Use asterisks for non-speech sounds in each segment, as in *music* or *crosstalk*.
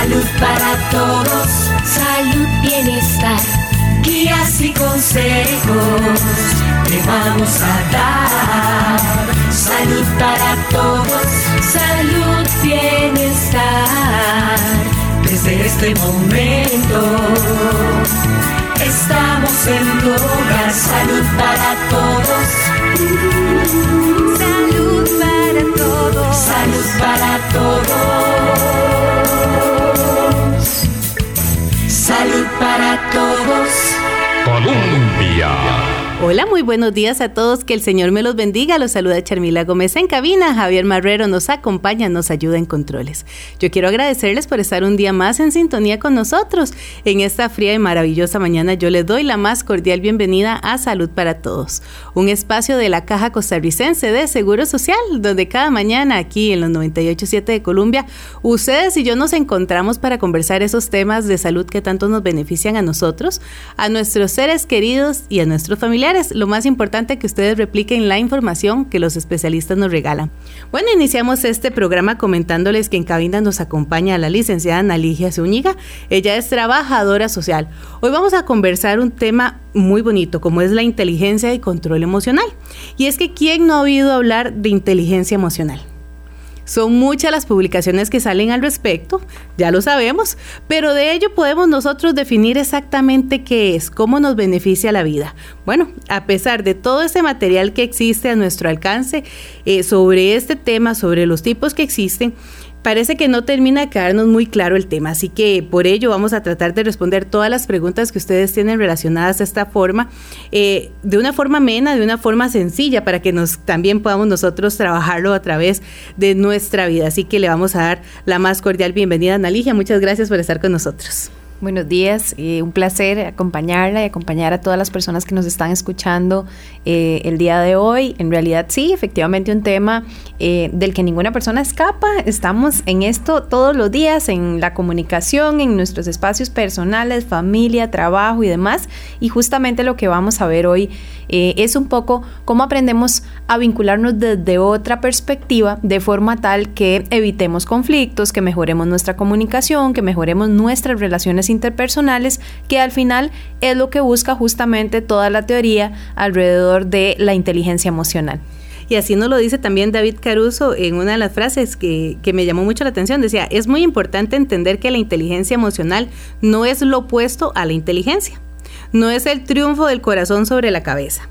Salud para todos, salud, bienestar, guías y consejos te vamos a dar. Salud para todos, salud, bienestar, desde este momento. Estamos en tu hogar, salud para todos. Salud para todos. Salud para todos. Para todos. Colombia. Hola, muy buenos días a todos. Que el Señor me los bendiga. Los saluda Charmila Gómez en cabina. Javier Marrero nos acompaña, nos ayuda en controles. Yo quiero agradecerles por estar un día más en sintonía con nosotros. En esta fría y maravillosa mañana yo les doy la más cordial bienvenida a Salud para Todos, un espacio de la Caja Costarricense de Seguro Social, donde cada mañana aquí en los 98.7 de Colombia, ustedes y yo nos encontramos para conversar esos temas de salud que tanto nos benefician a nosotros, a nuestros seres queridos y a nuestros familiares lo más importante que ustedes repliquen la información que los especialistas nos regalan. Bueno, iniciamos este programa comentándoles que en cabina nos acompaña la licenciada Analigia Zúñiga. Ella es trabajadora social. Hoy vamos a conversar un tema muy bonito como es la inteligencia y control emocional. Y es que ¿quién no ha oído hablar de inteligencia emocional? Son muchas las publicaciones que salen al respecto, ya lo sabemos, pero de ello podemos nosotros definir exactamente qué es, cómo nos beneficia la vida. Bueno, a pesar de todo ese material que existe a nuestro alcance eh, sobre este tema, sobre los tipos que existen, Parece que no termina de quedarnos muy claro el tema, así que por ello vamos a tratar de responder todas las preguntas que ustedes tienen relacionadas a esta forma, eh, de una forma amena, de una forma sencilla, para que nos también podamos nosotros trabajarlo a través de nuestra vida. Así que le vamos a dar la más cordial bienvenida a Analigia. Muchas gracias por estar con nosotros. Buenos días, eh, un placer acompañarla y acompañar a todas las personas que nos están escuchando eh, el día de hoy. En realidad sí, efectivamente un tema eh, del que ninguna persona escapa. Estamos en esto todos los días, en la comunicación, en nuestros espacios personales, familia, trabajo y demás. Y justamente lo que vamos a ver hoy es un poco cómo aprendemos a vincularnos desde otra perspectiva de forma tal que evitemos conflictos, que mejoremos nuestra comunicación, que mejoremos nuestras relaciones interpersonales, que al final es lo que busca justamente toda la teoría alrededor de la inteligencia emocional. Y así nos lo dice también David Caruso en una de las frases que, que, me llamó mucho la atención. Decía, es muy importante entender que la inteligencia emocional no es lo opuesto a la inteligencia. No es el triunfo del corazón sobre la cabeza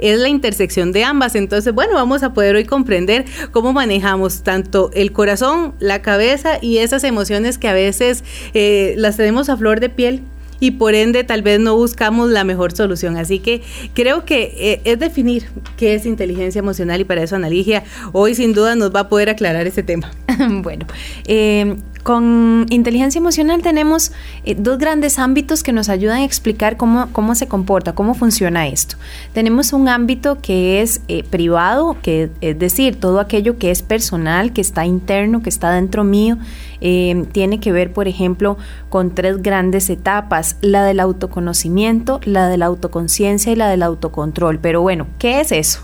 es la intersección de ambas. Entonces, bueno, vamos a poder hoy comprender cómo manejamos tanto el corazón, la cabeza y esas emociones que a veces eh, las tenemos a flor de piel y por ende tal vez no buscamos la mejor solución. Así que creo que eh, es definir qué es inteligencia emocional y para eso Analigia hoy sin duda nos va a poder aclarar ese tema. *laughs* bueno, eh, con inteligencia emocional tenemos eh, dos grandes ámbitos que nos ayudan a explicar cómo, cómo se comporta, cómo funciona esto. Tenemos un ámbito que es eh, privado, que es decir, todo aquello que es personal, que está interno, que está dentro mío, tiene que ver, por ejemplo, con tres grandes etapas, la del autoconocimiento, la de la autoconciencia y la del autocontrol. Pero bueno, ¿qué es eso?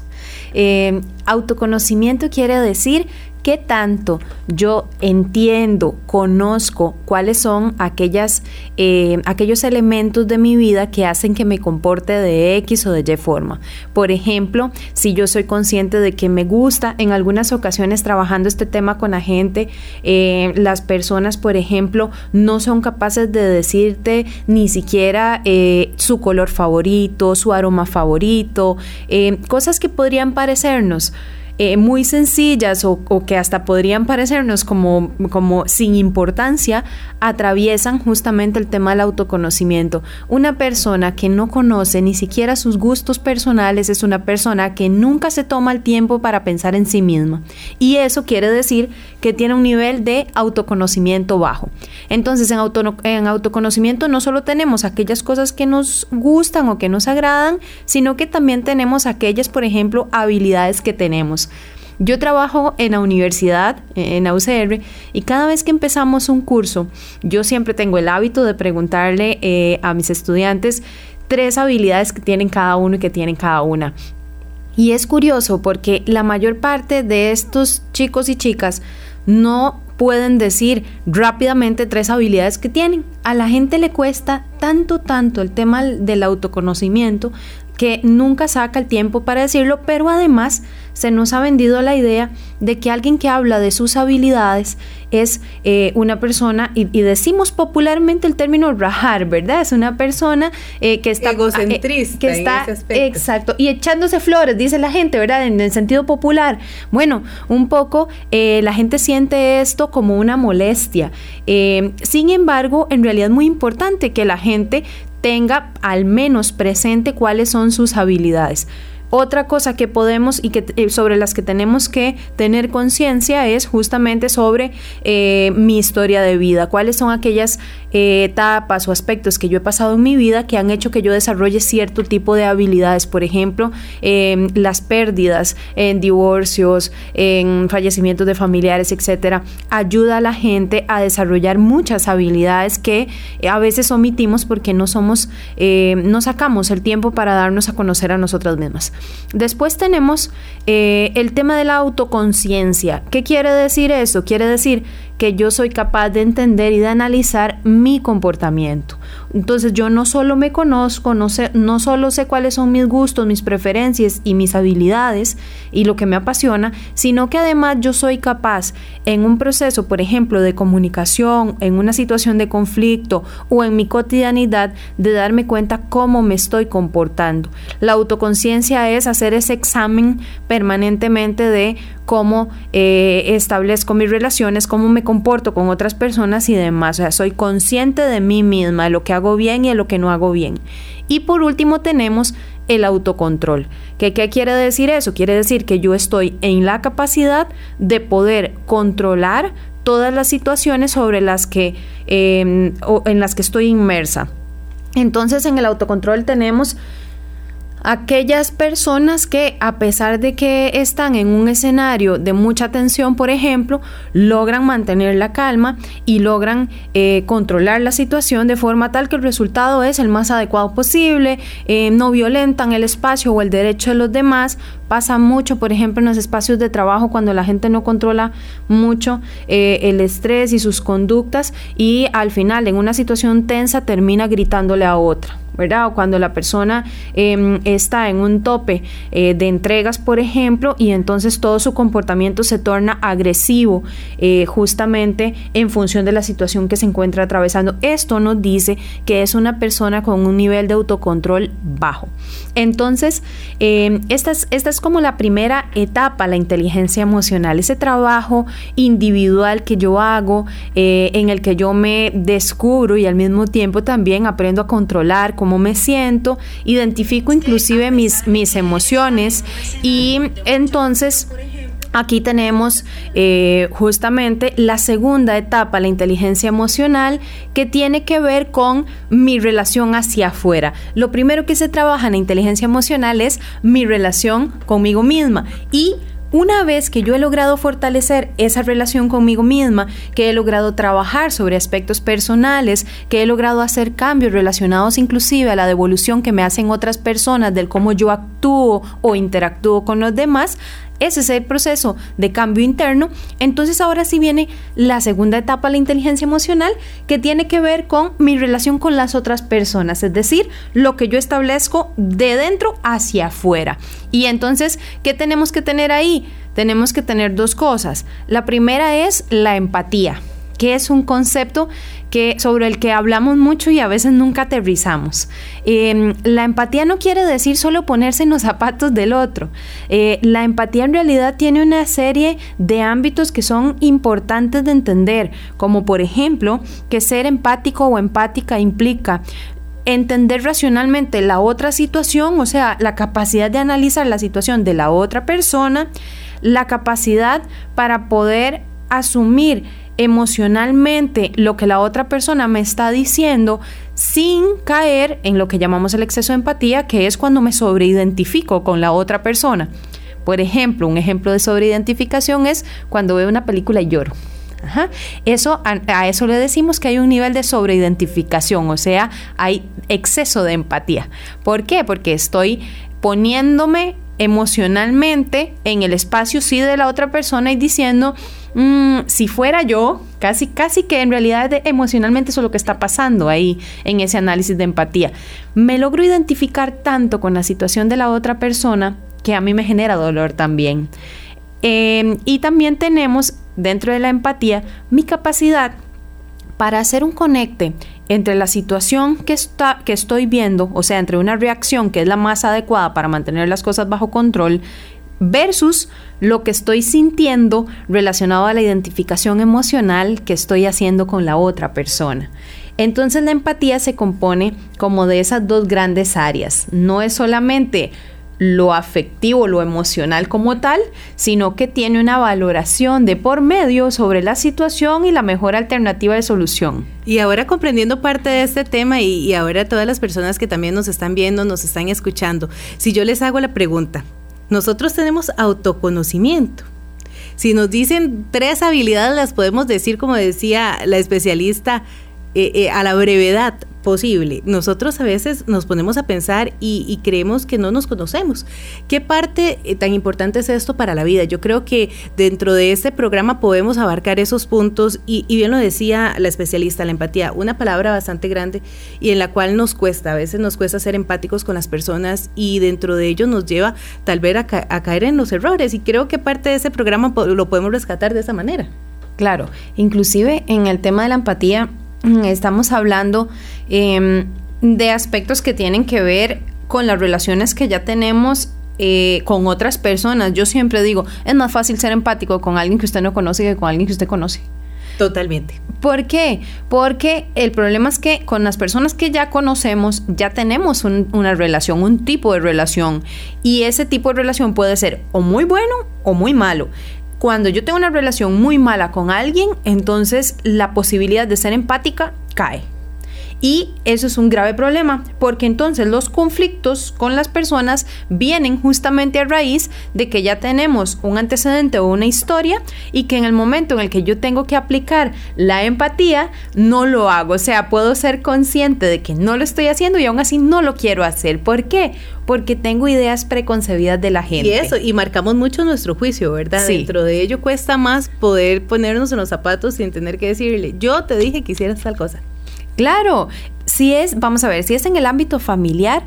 autoconocimiento quiere decir qué tanto yo entiendo, conozco cuáles son aquellas, eh, aquellos elementos de mi vida que hacen que me comporte de X o de Y forma. Por ejemplo, si yo soy consciente de que me gusta, en algunas ocasiones trabajando este tema con la gente, eh, las personas, por ejemplo, no son capaces de decirte ni siquiera eh, su color favorito, su aroma favorito, cosas que podrían parecernos eh, muy sencillas o, que hasta podrían parecernos como, como sin importancia, atraviesan justamente el tema del autoconocimiento. Una persona que no conoce ni siquiera sus gustos personales es una persona que nunca se toma el tiempo para pensar en sí misma. Y eso quiere decir que tiene un nivel de autoconocimiento bajo. Entonces, en, en autoconocimiento no solo tenemos aquellas cosas que nos gustan o que nos agradan, sino que también tenemos aquellas, por ejemplo, habilidades que tenemos. Yo trabajo en la universidad, en la UCR, y cada vez que empezamos un curso, yo siempre tengo el hábito de preguntarle eh, a mis estudiantes tres habilidades que tienen cada uno y que tienen cada una. Y es curioso porque la mayor parte de estos chicos y chicas no pueden decir rápidamente tres habilidades que tienen. A la gente le cuesta tanto, tanto el tema del autoconocimiento que nunca saca el tiempo para decirlo, pero además se nos ha vendido la idea de que alguien que habla de sus habilidades es eh, una persona, y, decimos popularmente el término rajar, ¿verdad? Es una persona eh, que está... Egocentrista. que está, exacto, y echándose flores, dice la gente, ¿verdad? En el sentido popular. Bueno, un poco eh, la gente siente esto como una molestia. sin embargo, en realidad es muy importante que la gente tenga al menos presente cuáles son sus habilidades. Otra cosa que podemos y que eh, sobre las que tenemos que tener conciencia es justamente sobre eh, mi historia de vida, cuáles son aquellas eh, etapas o aspectos que yo he pasado en mi vida que han hecho que yo desarrolle cierto tipo de habilidades, por ejemplo, em, las pérdidas en divorcios, en fallecimientos de familiares, etcétera, ayuda a la gente a desarrollar muchas habilidades que a veces omitimos porque no somos, no sacamos el tiempo para darnos a conocer a nosotras mismas. Después tenemos eh, el tema de la autoconciencia. ¿Qué quiere decir eso? Quiere decir que yo soy capaz de entender y de analizar mi comportamiento. Entonces yo no solo me conozco, no, sé, no solo sé cuáles son mis gustos, mis preferencias y mis habilidades y lo que me apasiona, sino que además yo soy capaz en un proceso, por ejemplo, de comunicación, en una situación de conflicto o en mi cotidianidad, de darme cuenta cómo me estoy comportando. La autoconciencia es hacer ese examen permanentemente de cómo eh, establezco mis relaciones, cómo me comporto con otras personas y demás. O sea, soy consciente de mí misma, de lo que hago bien y de lo que no hago bien. Y por último tenemos el autocontrol. ¿Qué, ¿Qué quiere decir eso? Quiere decir que yo estoy en la capacidad de poder controlar todas las situaciones sobre las que em, en las que estoy inmersa. Entonces en el autocontrol tenemos aquellas personas que a pesar de que están en un escenario de mucha tensión, por ejemplo, logran mantener la calma y logran eh, controlar la situación de forma tal que el resultado es el más adecuado posible, eh, no violentan el espacio o el derecho de los demás. Pasa mucho, por ejemplo, en los espacios de trabajo cuando la gente no controla mucho eh, el estrés y sus conductas y al final en una situación tensa termina gritándole a otra. ¿Verdad? O cuando la persona em, está en un tope eh, de entregas, por ejemplo, y entonces todo su comportamiento se torna agresivo eh, justamente en función de la situación que se encuentra atravesando. Esto nos dice que es una persona con un nivel de autocontrol bajo. Entonces, em, esta, es, esta es como la primera etapa, la inteligencia emocional, ese trabajo individual que yo hago, eh, en el que yo me descubro y al mismo tiempo también aprendo a controlar, cómo me siento, identifico inclusive mis, mis emociones y entonces... Aquí tenemos eh, justamente la segunda etapa, la inteligencia emocional, que tiene que ver con mi relación hacia afuera. Lo primero que se trabaja en la inteligencia emocional es mi relación conmigo misma y una vez que yo he logrado fortalecer esa relación conmigo misma, que he logrado trabajar sobre aspectos personales, que he logrado hacer cambios relacionados inclusive a la devolución que me hacen otras personas del cómo yo actúo o interactúo con los demás, ese es el proceso de cambio interno. Entonces ahora sí viene la segunda etapa, la inteligencia emocional, que tiene que ver con mi relación con las otras personas, es decir, lo que yo establezco de dentro hacia afuera. Y entonces, ¿qué tenemos que tener ahí? Tenemos que tener dos cosas. La primera es la empatía que es un concepto que, sobre el que hablamos mucho y a veces nunca aterrizamos. Em, la empatía no quiere decir solo ponerse en los zapatos del otro. Eh, la empatía en realidad tiene una serie de ámbitos que son importantes de entender, como por ejemplo que ser empático o empática implica entender racionalmente la otra situación, o sea, la capacidad de analizar la situación de la otra persona, la capacidad para poder asumir emocionalmente lo que la otra persona me está diciendo sin caer en lo que llamamos el exceso de empatía, que es cuando me sobreidentifico con la otra persona. Por ejemplo, un ejemplo de sobreidentificación es cuando veo una película y lloro. Eso, a, eso le decimos que hay un nivel de sobreidentificación, o sea, hay exceso de empatía. ¿Por qué? Porque estoy poniéndome emocionalmente en el espacio sí de la otra persona y diciendo, mm, si fuera yo, casi, casi que en realidad emocionalmente eso es lo que está pasando ahí en ese análisis de empatía. Me logro identificar tanto con la situación de la otra persona que a mí me genera dolor también. Em, y también tenemos dentro de la empatía mi capacidad para hacer un conecte entre la situación que, está, que estoy viendo, o sea, entre una reacción que es la más adecuada para mantener las cosas bajo control, versus lo que estoy sintiendo relacionado a la identificación emocional que estoy haciendo con la otra persona. Entonces la empatía se compone como de esas dos grandes áreas. No es solamente lo afectivo, lo emocional como tal, sino que tiene una valoración de por medio sobre la situación y la mejor alternativa de solución. Y ahora comprendiendo parte de este tema y, ahora todas las personas que también nos están viendo, nos están escuchando, si yo les hago la pregunta, nosotros tenemos autoconocimiento. Si nos dicen tres habilidades, las podemos decir, como decía la especialista, eh, eh, a la brevedad posible. Nosotros a veces nos ponemos a pensar y, creemos que no nos conocemos. ¿Qué parte eh, tan importante es esto para la vida? Yo creo que dentro de este programa podemos abarcar esos puntos y, bien lo decía la especialista, la empatía, una palabra bastante grande y en la cual nos cuesta, a veces nos cuesta ser empáticos con las personas y dentro de ello nos lleva tal vez a, a caer en los errores y creo que parte de ese programa lo podemos rescatar de esa manera. Claro, inclusive en el tema de la empatía, estamos hablando em, de aspectos que tienen que ver con las relaciones que ya tenemos eh, con otras personas. Yo siempre digo, es más fácil ser empático con alguien que usted no conoce que con alguien que usted conoce. Totalmente. ¿Por qué? Porque el problema es que con las personas que ya conocemos ya tenemos una relación, un tipo de relación. Y ese tipo de relación puede ser o muy bueno o muy malo cuando yo tengo una relación muy mala con alguien, entonces la posibilidad de ser empática cae. Y eso es un grave problema, porque entonces los conflictos con las personas vienen justamente a raíz de que ya tenemos un antecedente o una historia y que en el momento en el que yo tengo que aplicar la empatía, no lo hago. O sea, puedo ser consciente de que no lo estoy haciendo y aún así no lo quiero hacer. ¿Por qué? Porque tengo ideas preconcebidas de la gente. Y eso, y marcamos mucho nuestro juicio, ¿verdad? Dentro de ello cuesta más poder ponernos en los zapatos sin tener que decirle, yo te dije que hicieras tal cosa. Claro, si es, vamos a ver, si es en el ámbito familiar,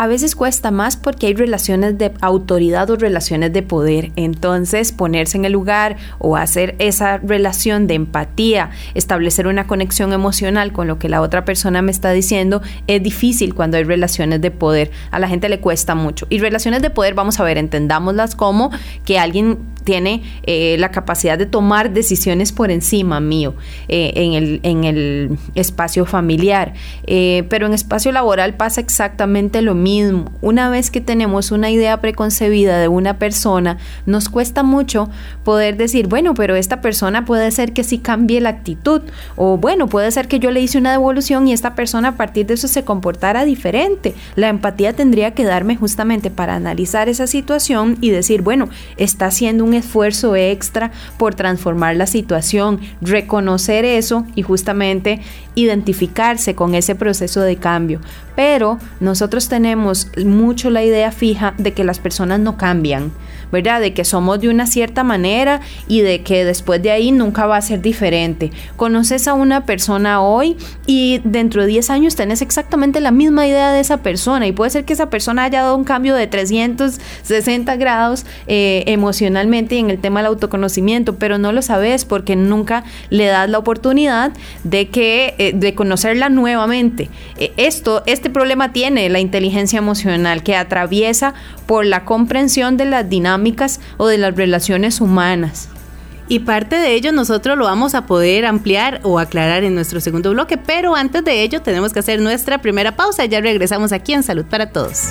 a veces cuesta más porque hay relaciones de autoridad o relaciones de poder. Entonces, ponerse en el lugar o hacer esa relación de empatía, establecer una conexión emocional con lo que la otra persona me está diciendo, es difícil cuando hay relaciones de poder. A la gente le cuesta mucho. Y relaciones de poder, vamos a ver, entendámoslas como que alguien tiene eh, la capacidad de tomar decisiones por encima mío eh, en, el, en, el, espacio familiar. Eh, pero en espacio laboral pasa exactamente lo mismo. Una vez que tenemos una idea preconcebida de una persona, nos cuesta mucho poder decir, bueno, pero esta persona puede ser que sí cambie la actitud. O bueno, puede ser que yo le hice una devolución y esta persona a partir de eso se comportara diferente. La empatía tendría que darme justamente para analizar esa situación y decir, bueno, está haciendo un un esfuerzo extra por transformar la situación, reconocer eso y justamente identificarse con ese proceso de cambio. Pero nosotros tenemos mucho la idea fija de que las personas no cambian, ¿verdad? De que somos de una cierta manera y de que después de ahí nunca va a ser diferente. Conoces a una persona hoy y dentro de 10 años tenés exactamente la misma idea de esa persona y puede ser que esa persona haya dado un cambio de 360 grados eh, emocionalmente y en el tema del autoconocimiento, pero no lo sabes porque nunca le das la oportunidad de que eh, de conocerla nuevamente. Eh, esto, este problema tiene la emocional que atraviesa por la comprensión de las dinámicas o de las relaciones humanas. Y parte de ello nosotros lo vamos a poder ampliar o aclarar en nuestro segundo bloque, pero antes de ello tenemos que hacer nuestra primera pausa. Ya regresamos aquí en Salud para Todos.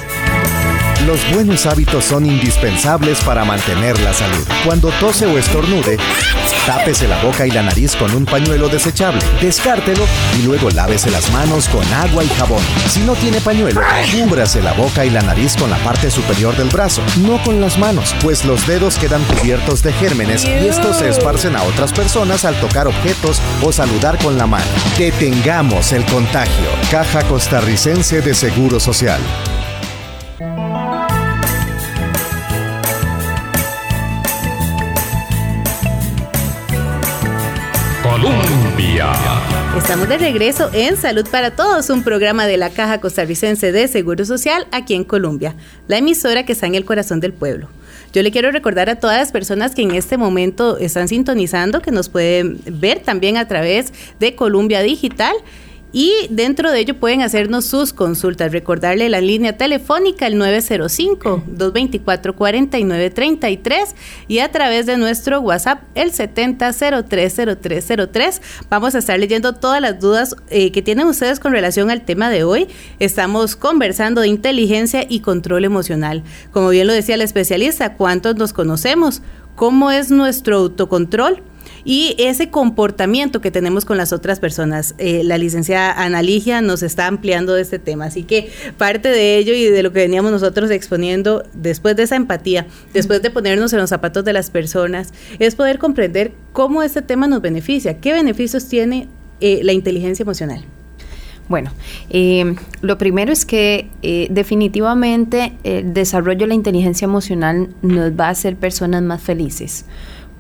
Los buenos hábitos son indispensables para mantener la salud. Cuando tose o estornude, tápese la boca y la nariz con un pañuelo desechable, descártelo y luego lávese las manos con agua y jabón. Si no tiene pañuelo, cúbrase la boca y la nariz con la parte superior del brazo, no con las manos, pues los dedos quedan cubiertos de gérmenes y estos se esparcen a otras personas al tocar objetos o saludar con la mano. Detengamos el contagio. Caja Costarricense de Seguro Social. Estamos de regreso en Salud para Todos, un programa de la Caja Costarricense de Seguro Social aquí en Colombia, la emisora que está en el corazón del pueblo. Yo le quiero recordar a todas las personas que en este momento están sintonizando que nos pueden ver también a través de Columbia Digital y dentro de ello pueden hacernos sus consultas. Recordarle la línea telefónica el 905-224-4933 y a través de nuestro WhatsApp el 70030303. Vamos a estar leyendo todas las dudas eh, que tienen ustedes con relación al tema de hoy. Estamos conversando de inteligencia y control emocional. Como bien lo decía el especialista, ¿cuántos nos conocemos? ¿Cómo es nuestro autocontrol? Y ese comportamiento que tenemos con las otras personas. Eh, la licenciada Analigia nos está ampliando este tema, así que parte de ello y de lo que veníamos nosotros exponiendo después de esa empatía, después de ponernos en los zapatos de las personas, es poder comprender cómo este tema nos beneficia, qué beneficios tiene eh, la inteligencia emocional. Bueno, eh, lo primero es que definitivamente el desarrollo de la inteligencia emocional nos va a hacer personas más felices.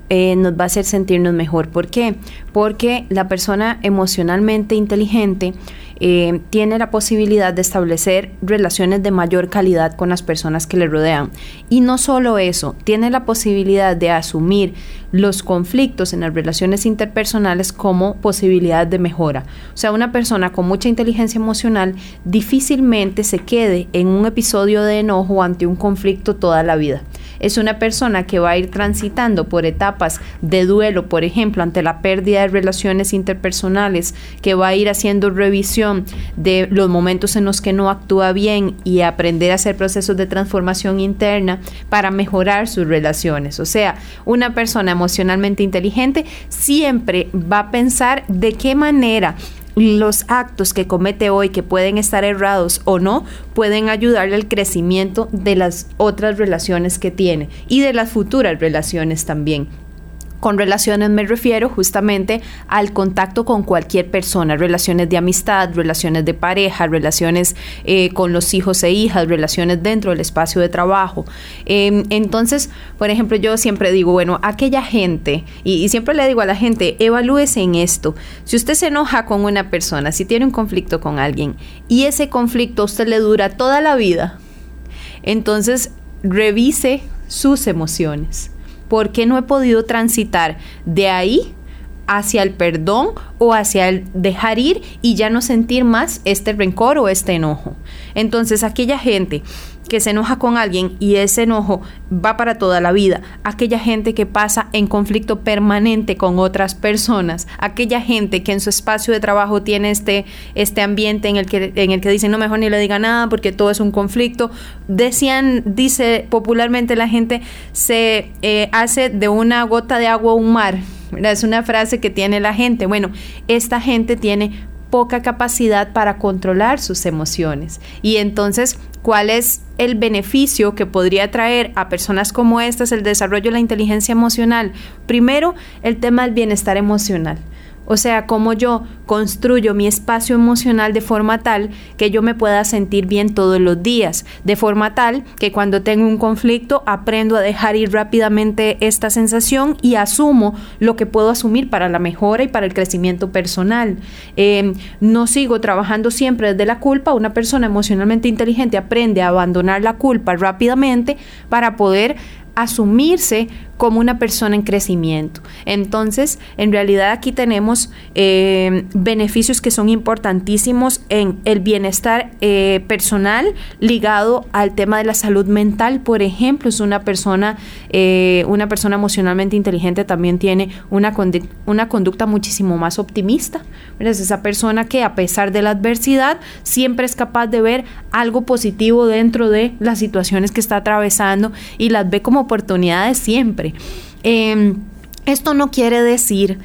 Eh, nos va a hacer sentirnos mejor. ¿Por qué? Porque la persona emocionalmente inteligente eh, tiene la posibilidad de establecer relaciones de mayor calidad con las personas que le rodean. Y no solo eso, tiene la posibilidad de asumir los conflictos en las relaciones interpersonales como posibilidad de mejora. O sea, una persona con mucha inteligencia emocional difícilmente se quede en un episodio de enojo ante un conflicto toda la vida es una persona que va a ir transitando por etapas de duelo, por ejemplo, ante la pérdida de relaciones interpersonales, que va a ir haciendo revisión de los momentos en los que no actúa bien y aprender a hacer procesos de transformación interna para mejorar sus relaciones. O sea, una persona emocionalmente inteligente siempre va a pensar de qué manera los actos que comete hoy, que pueden estar errados o no, pueden ayudarle al crecimiento de las otras relaciones que tiene y de las futuras relaciones también. Con relaciones me refiero justamente al contacto con cualquier persona, relaciones de amistad, relaciones de pareja, relaciones eh, con los hijos e hijas, relaciones dentro del espacio de trabajo. Em, entonces, por ejemplo, yo siempre digo, bueno, aquella gente, y, y siempre le digo a la gente, evalúese en esto. Si usted se enoja con una persona, si tiene un conflicto con alguien, y ese conflicto a usted le dura toda la vida, entonces revise sus emociones ¿Por qué no he podido transitar de ahí hacia el perdón o hacia el dejar ir y ya no sentir más este rencor o este enojo? Entonces, aquella gente que se enoja con alguien y ese enojo va para toda la vida, aquella gente que pasa en conflicto permanente con otras personas, aquella gente que en su espacio de trabajo tiene este, este ambiente en el que en el que dicen no mejor ni le diga nada porque todo es un conflicto, decían, dice popularmente la gente, se eh, hace de una gota de agua un mar. Es una frase que tiene la gente. Bueno, esta gente tiene poca capacidad para controlar sus emociones. Y entonces, ¿cuál es el beneficio que podría traer a personas como estas el desarrollo de la inteligencia emocional? Primero, el tema del bienestar emocional. O sea, cómo yo construyo mi espacio emocional de forma tal que yo me pueda sentir bien todos los días, de forma tal que cuando tengo un conflicto aprendo a dejar ir rápidamente esta sensación y asumo lo que puedo asumir para la mejora y para el crecimiento personal. Em, no sigo trabajando siempre desde la culpa. Una persona emocionalmente inteligente aprende a abandonar la culpa rápidamente para poder asumirse como una persona en crecimiento. Entonces, en realidad aquí tenemos eh, beneficios que son importantísimos en el bienestar eh, personal ligado al tema de la salud mental. Por ejemplo, es una persona, eh, una persona emocionalmente inteligente también tiene una, una conducta muchísimo más optimista. Es esa persona que a pesar de la adversidad siempre es capaz de ver algo positivo dentro de las situaciones que está atravesando y las ve como oportunidades siempre. Em, esto no quiere decir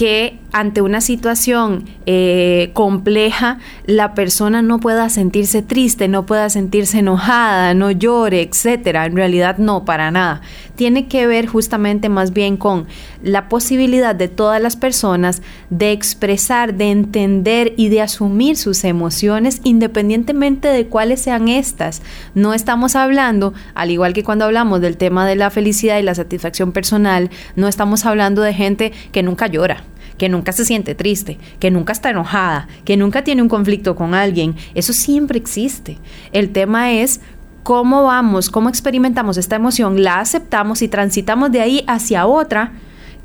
que ante una situación eh, compleja la persona no pueda sentirse triste, no pueda sentirse enojada, no llore, etcétera. En realidad no, para nada. Tiene que ver justamente más bien con la posibilidad de todas las personas de expresar, de entender y de asumir sus emociones independientemente de cuáles sean estas. No estamos hablando, al igual que cuando hablamos del tema de la felicidad y la satisfacción personal, no estamos hablando de gente que nunca llora que nunca se siente triste, que nunca está enojada, que nunca tiene un conflicto con alguien. Eso siempre existe. El tema es cómo vamos, cómo experimentamos esta emoción, la aceptamos y transitamos de ahí hacia otra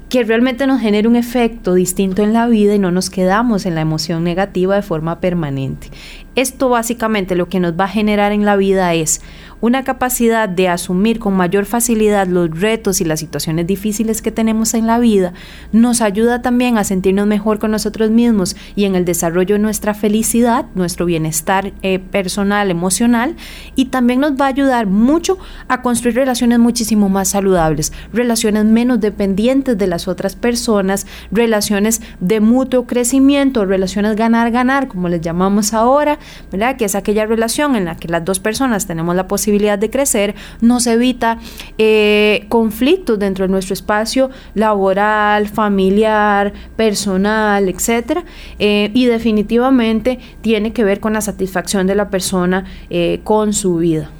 que realmente nos genere un efecto distinto en la vida y no nos quedamos en la emoción negativa de forma permanente. Esto básicamente lo que nos va a generar en la vida es una capacidad de asumir con mayor facilidad los retos y las situaciones difíciles que tenemos en la vida, nos ayuda también a sentirnos mejor con nosotros mismos y en el desarrollo de nuestra felicidad, nuestro bienestar eh, personal, emocional, y también nos va a ayudar mucho a construir relaciones muchísimo más saludables, relaciones menos dependientes de las otras personas, relaciones de mutuo crecimiento, relaciones ganar-ganar, como les llamamos ahora, ¿verdad? Que es aquella relación en la que las dos personas tenemos la posibilidad de crecer, nos evita eh, conflictos dentro de nuestro espacio laboral, familiar, personal, etcétera, eh, y definitivamente tiene que ver con la satisfacción de la persona eh, con su vida.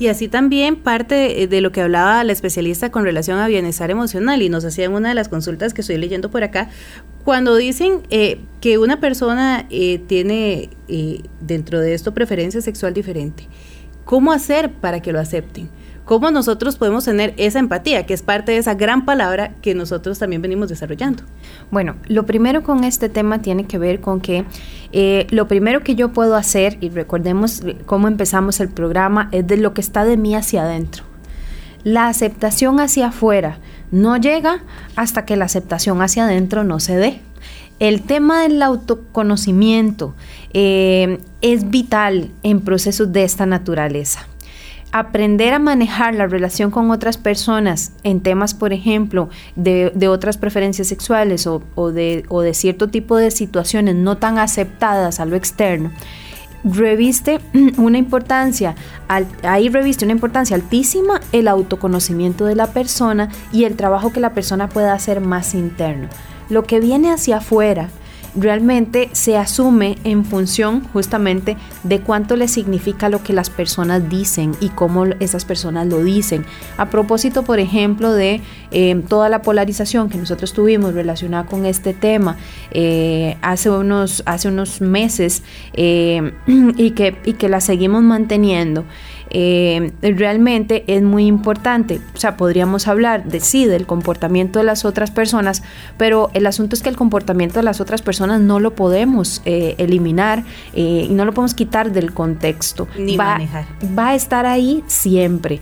Y así también parte de lo que hablaba la especialista con relación a bienestar emocional y nos hacía en una de las consultas que estoy leyendo por acá, cuando dicen que una persona tiene dentro de esto preferencia sexual diferente ¿Cómo hacer para que lo acepten? ¿Cómo nosotros podemos tener esa empatía, que es parte de esa gran palabra que nosotros también venimos desarrollando? Bueno, lo primero con este tema tiene que ver con que eh, lo primero que yo puedo hacer, y recordemos cómo empezamos el programa, es de lo que está de mí hacia adentro. La aceptación hacia afuera no llega hasta que la aceptación hacia adentro no se dé. El tema del autoconocimiento eh, es vital en procesos de esta naturaleza. Aprender a manejar la relación con otras personas en temas, por ejemplo, de, otras preferencias sexuales o, de, o de cierto tipo de situaciones no tan aceptadas a lo externo, reviste *clears throat* una importancia, ahí reviste una importancia altísima el autoconocimiento de la persona y el trabajo que la persona pueda hacer más interno lo que viene hacia afuera realmente se asume en función justamente de cuánto le significa lo que las personas dicen y cómo esas personas lo dicen. A propósito, por ejemplo, de eh, toda la polarización que nosotros tuvimos relacionada con este tema eh, hace, unos, hace unos meses eh, *clears throat* y, que, y que la seguimos manteniendo. Eh, realmente es muy importante. O sea, podríamos hablar de sí, del comportamiento de las otras personas, pero el asunto es que el comportamiento de las otras personas no lo podemos eh, eliminar eh, y no lo podemos quitar del contexto. Ni va, manejar. Va a estar ahí siempre.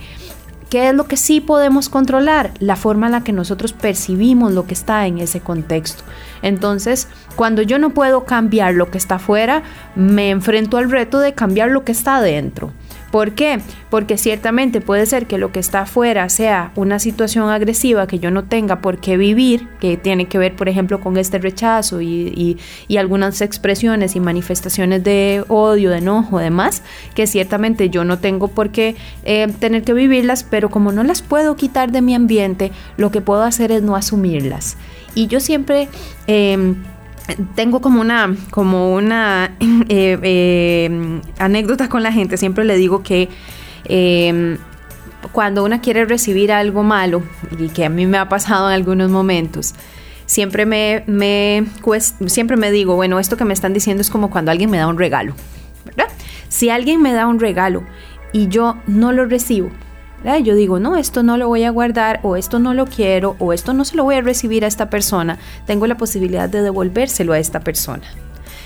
¿Qué es lo que sí podemos controlar? La forma en la que nosotros percibimos lo que está en ese contexto. Entonces, cuando yo no puedo cambiar lo que está afuera, me enfrento al reto de cambiar lo que está adentro. ¿Por qué? Porque ciertamente puede ser que lo que está afuera sea una situación agresiva que yo no tenga por qué vivir, que tiene que ver, por ejemplo, con este rechazo y, algunas expresiones y manifestaciones de odio, de enojo, demás, que ciertamente yo no tengo por qué eh, tener que vivirlas, pero como no las puedo quitar de mi ambiente, lo que puedo hacer es no asumirlas. Y yo siempre... Em, tengo como una, como una *laughs* eh, eh, anécdota con la gente. Siempre le digo que em, cuando una quiere recibir algo malo, y que a mí me ha pasado en algunos momentos, siempre me, siempre me digo, bueno, esto que me están diciendo es como cuando alguien me da un regalo. Si alguien me da un regalo y yo no lo recibo, yo digo, no, esto no lo voy a guardar o esto no lo quiero o esto no se lo voy a recibir a esta persona. Tengo la posibilidad de devolvérselo a esta persona.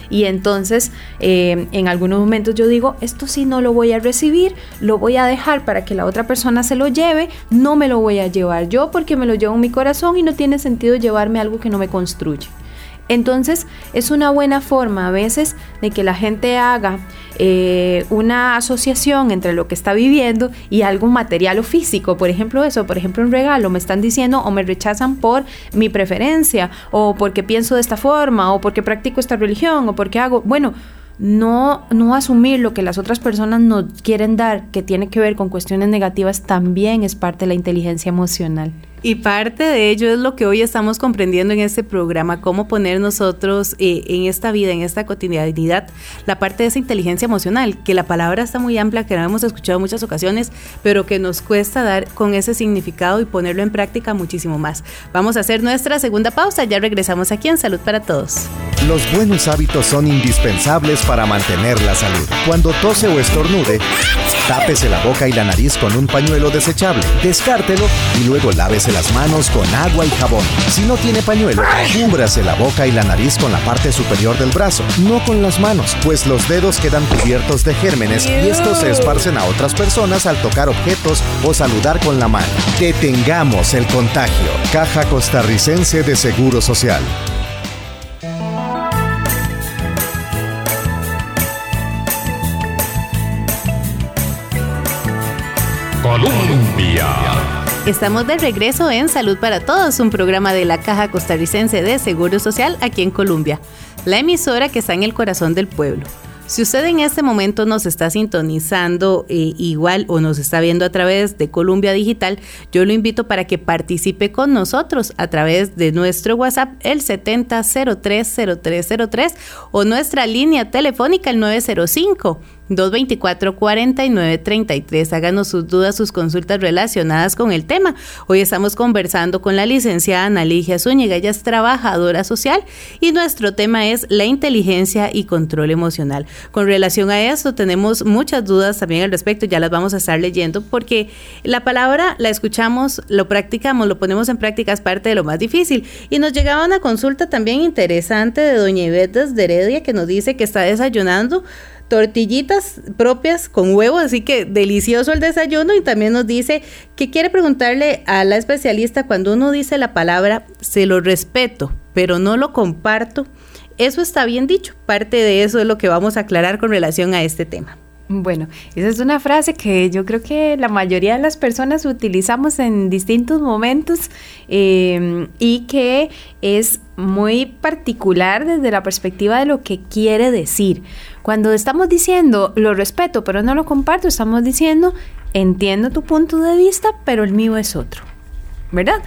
Y entonces eh, en algunos momentos yo digo, esto sí no lo voy a recibir, lo voy a dejar para que la otra persona se lo lleve, no me lo voy a llevar yo porque me lo llevo en mi corazón y no tiene sentido llevarme algo que no me construye. Entonces es una buena forma a veces de que la gente haga eh, una asociación entre lo que está viviendo y algo material o físico. Por ejemplo, eso, por ejemplo, un regalo, me están diciendo o me rechazan por mi preferencia o porque pienso de esta forma o porque practico esta religión o porque hago, bueno, no, no asumir lo que las otras personas nos quieren dar, que tiene que ver con cuestiones negativas, también es parte de la inteligencia emocional. Y parte de ello es lo que hoy estamos comprendiendo en este programa, cómo poner nosotros eh, en esta vida, en esta cotidianidad, la parte de esa inteligencia emocional, que la palabra está muy amplia, que la hemos escuchado en muchas ocasiones, pero que nos cuesta dar con ese significado y ponerlo en práctica muchísimo más. Vamos a hacer nuestra segunda pausa, ya regresamos aquí en Salud para Todos. Los buenos hábitos son indispensables para mantener la salud. Cuando tose o estornude, tápese la boca y la nariz con un pañuelo desechable, descártelo y luego lávese las manos con agua y jabón. Si no tiene pañuelo, cúbrase la boca y la nariz con la parte superior del brazo, no con las manos, pues los dedos quedan cubiertos de gérmenes y estos se esparcen a otras personas al tocar objetos o saludar con la mano. Detengamos el contagio. Caja Costarricense de Seguro Social. Colombia. Estamos de regreso en Salud para Todos, un programa de la Caja Costarricense de Seguro Social aquí en Colombia, la emisora que está en el corazón del pueblo. Si usted en este momento nos está sintonizando eh, igual o nos está viendo a través de Columbia Digital, yo lo invito para que participe con nosotros a través de nuestro WhatsApp el 70030303 o nuestra línea telefónica el 905 224-4933. Háganos sus dudas, sus consultas relacionadas con el tema. Hoy estamos conversando con la licenciada Analigia Zúñiga. Ella es trabajadora social y nuestro tema es la inteligencia y control emocional. Con relación a esto, tenemos muchas dudas también al respecto. Ya las vamos a estar leyendo porque la palabra la escuchamos, lo practicamos, lo ponemos en práctica, es parte de lo más difícil. Y nos llegaba una consulta también interesante de doña Ivette de Heredia que nos dice que está desayunando tortillitas propias con huevo, así que delicioso el desayuno y también nos dice que quiere preguntarle a la especialista cuando uno dice la palabra se lo respeto, pero no lo comparto. Eso está bien dicho, parte de eso es lo que vamos a aclarar con relación a este tema. Bueno, esa es una frase que yo creo que la mayoría de las personas utilizamos en distintos momentos em, y que es muy particular desde la perspectiva de lo que quiere decir. Cuando estamos diciendo lo respeto pero no lo comparto, estamos diciendo entiendo tu punto de vista pero el mío es otro, ¿verdad?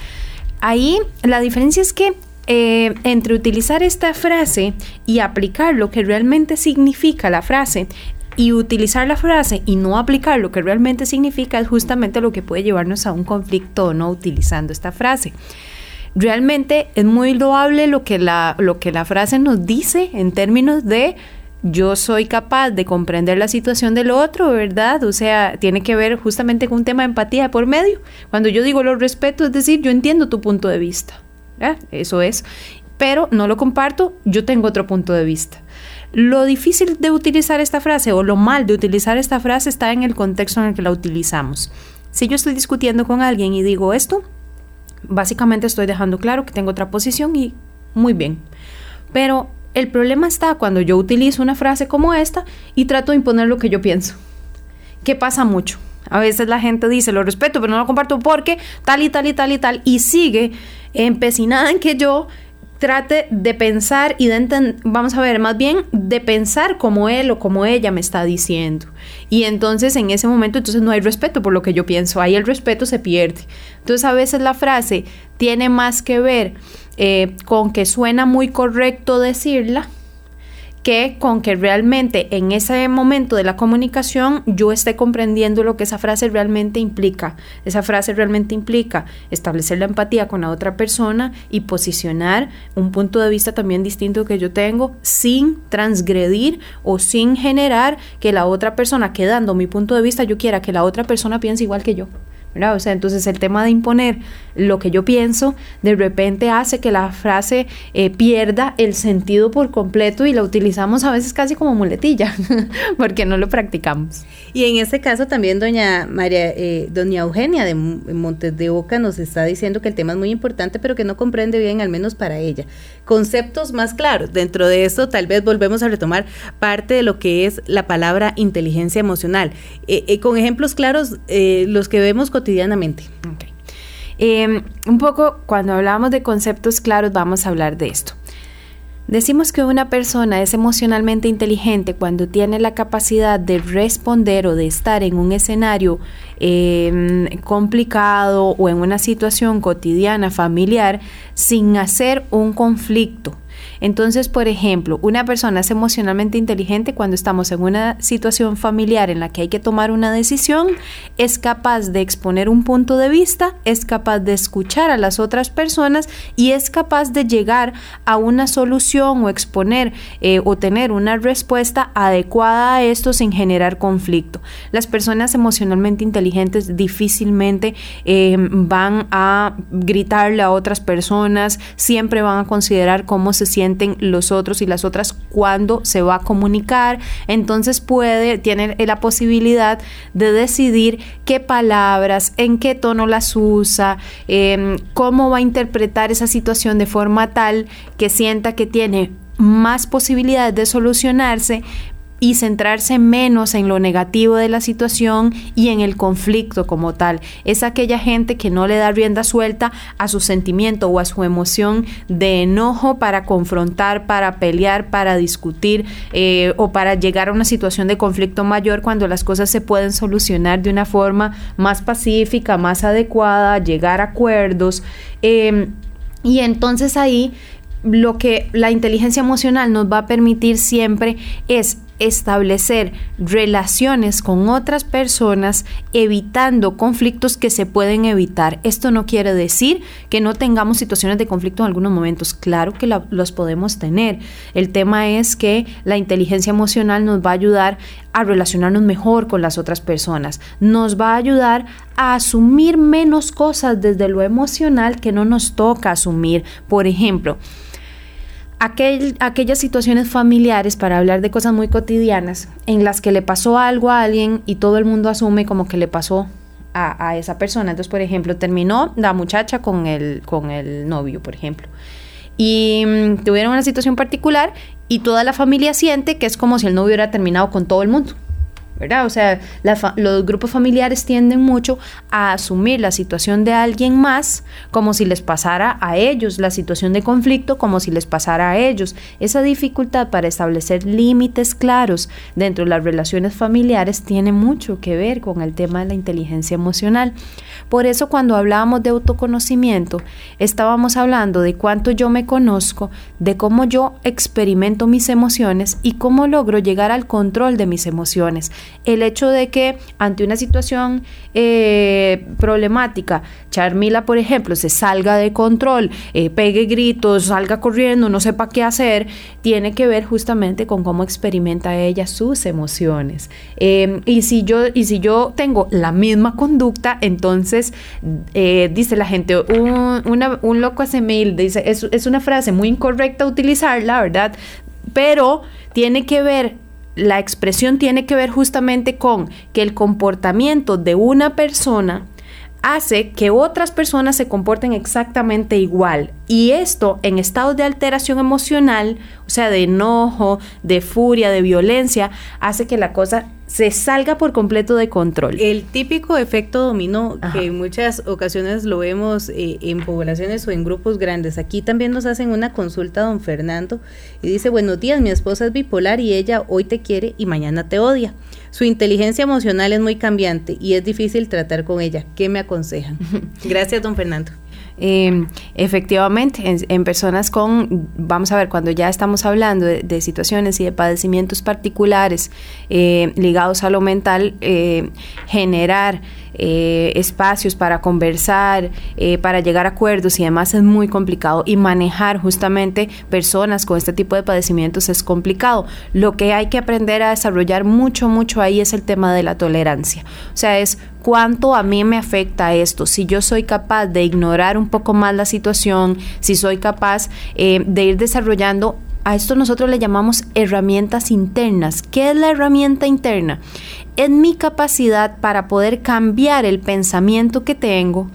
Ahí la diferencia es que eh, entre utilizar esta frase y aplicar lo que realmente significa la frase y utilizar la frase y no aplicar lo que realmente significa es justamente lo que puede llevarnos a un conflicto no utilizando esta frase. Realmente es muy loable lo que la, lo que la frase nos dice en términos de yo soy capaz de comprender la situación del otro, ¿verdad? O sea, tiene que ver justamente con un tema de empatía por medio. Cuando yo digo lo respeto, es decir, yo entiendo tu punto de vista. Eso es. Pero no lo comparto, yo tengo otro punto de vista. Lo difícil de utilizar esta frase o lo mal de utilizar esta frase está en el contexto en el que la utilizamos. Si yo estoy discutiendo con alguien y digo esto, básicamente estoy dejando claro que tengo otra posición y muy bien. Pero el problema está cuando yo utilizo una frase como esta y trato de imponer lo que yo pienso. ¿Qué pasa mucho? A veces la gente dice, lo respeto, pero no lo comparto porque tal y tal y tal y tal, y sigue empecinada en que yo trate de pensar y de entender, vamos a ver, más bien de pensar como él o como ella me está diciendo. Y entonces en ese momento entonces no hay respeto por lo que yo pienso, ahí el respeto se pierde. Entonces a veces la frase tiene más que ver eh, con que suena muy correcto decirla, que con que realmente en ese momento de la comunicación yo esté comprendiendo lo que esa frase realmente implica. Esa frase realmente implica establecer la empatía con la otra persona y posicionar un punto de vista también distinto que yo tengo sin transgredir o sin generar que la otra persona, quedando mi punto de vista, yo quiera que la otra persona piense igual que yo. O sea, entonces el tema de imponer lo que yo pienso de repente hace que la frase eh, pierda el sentido por completo y la utilizamos a veces casi como muletilla, *laughs* porque no lo practicamos. Y en este caso también doña María, eh, doña Eugenia de Montes de Oca nos está diciendo que el tema es muy importante, pero que no comprende bien, al menos para ella. Conceptos más claros. Dentro de esto, tal vez volvemos a retomar parte de lo que es la palabra inteligencia emocional. Eh, con ejemplos claros, los que vemos cotidianamente. Em, un poco cuando hablamos de conceptos claros vamos a hablar de esto. Decimos que una persona es emocionalmente inteligente cuando tiene la capacidad de responder o de estar en un escenario em, complicado o en una situación cotidiana, familiar, sin hacer un conflicto entonces, por ejemplo, una persona es emocionalmente inteligente cuando estamos en una situación familiar en la que hay que tomar una decisión, es capaz de exponer un punto de vista, es capaz de escuchar a las otras personas y es capaz de llegar a una solución o exponer eh, o tener una respuesta adecuada a esto sin generar conflicto. Las personas emocionalmente inteligentes difícilmente eh, van a gritarle a otras personas, siempre van a considerar cómo se sienten los otros y las otras cuando se va a comunicar. Entonces puede, tiene la posibilidad de decidir qué palabras, en qué tono las usa, em, cómo va a interpretar esa situación de forma tal que sienta que tiene más posibilidades de solucionarse, y centrarse menos en lo negativo de la situación y en el conflicto como tal. Es aquella gente que no le da rienda suelta a su sentimiento o a su emoción de enojo para confrontar, para pelear, para discutir eh, o para llegar a una situación de conflicto mayor cuando las cosas se pueden solucionar de una forma más pacífica, más adecuada, llegar a acuerdos. Em, y entonces ahí lo que la inteligencia emocional nos va a permitir siempre es establecer relaciones con otras personas evitando conflictos que se pueden evitar. Esto no quiere decir que no tengamos situaciones de conflicto en algunos momentos. Claro que los podemos tener. El tema es que la inteligencia emocional nos va a ayudar a relacionarnos mejor con las otras personas. Nos va a ayudar a asumir menos cosas desde lo emocional que no nos toca asumir. Por ejemplo, aquellas situaciones familiares, para hablar de cosas muy cotidianas, en las que le pasó algo a alguien y todo el mundo asume como que le pasó a, esa persona. Entonces, por ejemplo, terminó la muchacha con el, con el novio, por ejemplo. Y mm, tuvieron una situación particular y toda la familia siente que es como si el novio hubiera terminado con todo el mundo. ¿Verdad? O sea, los grupos familiares tienden mucho a asumir la situación de alguien más como si les pasara a ellos, la situación de conflicto como si les pasara a ellos. Esa dificultad para establecer límites claros dentro de las relaciones familiares tiene mucho que ver con el tema de la inteligencia emocional. Por eso cuando hablábamos de autoconocimiento, estábamos hablando de cuánto yo me conozco, de cómo yo experimento mis emociones y cómo logro llegar al control de mis emociones el hecho de que ante una situación eh, problemática, Charmila, por ejemplo, se salga de control, eh, pegue gritos, salga corriendo, no sepa qué hacer, tiene que ver justamente con cómo experimenta ella sus emociones. Em, y, si yo, y si yo tengo la misma conducta, entonces eh, dice la gente, un, loco hace mil, dice, es, es una frase muy incorrecta utilizarla, ¿verdad? Pero tiene que ver la expresión tiene que ver justamente con que el comportamiento de una persona hace que otras personas se comporten exactamente igual. Y esto en estados de alteración emocional, o sea, de enojo, de furia, de violencia, hace que la cosa se salga por completo de control. El típico efecto dominó, que en muchas ocasiones lo vemos eh, en poblaciones o en grupos grandes. Aquí también nos hacen una consulta don Fernando y dice, buenos días, mi esposa es bipolar y ella hoy te quiere y mañana te odia. Su inteligencia emocional es muy cambiante y es difícil tratar con ella. ¿Qué me aconsejan? *laughs* Gracias, don Fernando. Eh, efectivamente, en, personas con, vamos a ver, cuando ya estamos hablando de, situaciones y de padecimientos particulares eh, ligados a lo mental, eh, generar eh, espacios para conversar, eh, para llegar a acuerdos y demás es muy complicado y manejar justamente personas con este tipo de padecimientos es complicado. Lo que hay que aprender a desarrollar mucho, mucho ahí es el tema de la tolerancia. O sea, es cuánto a mí me afecta esto, si yo soy capaz de ignorar un poco más la situación, si soy capaz eh, de ir desarrollando a esto nosotros le llamamos herramientas internas. ¿Qué es la herramienta interna? Es mi capacidad para poder cambiar el pensamiento que tengo,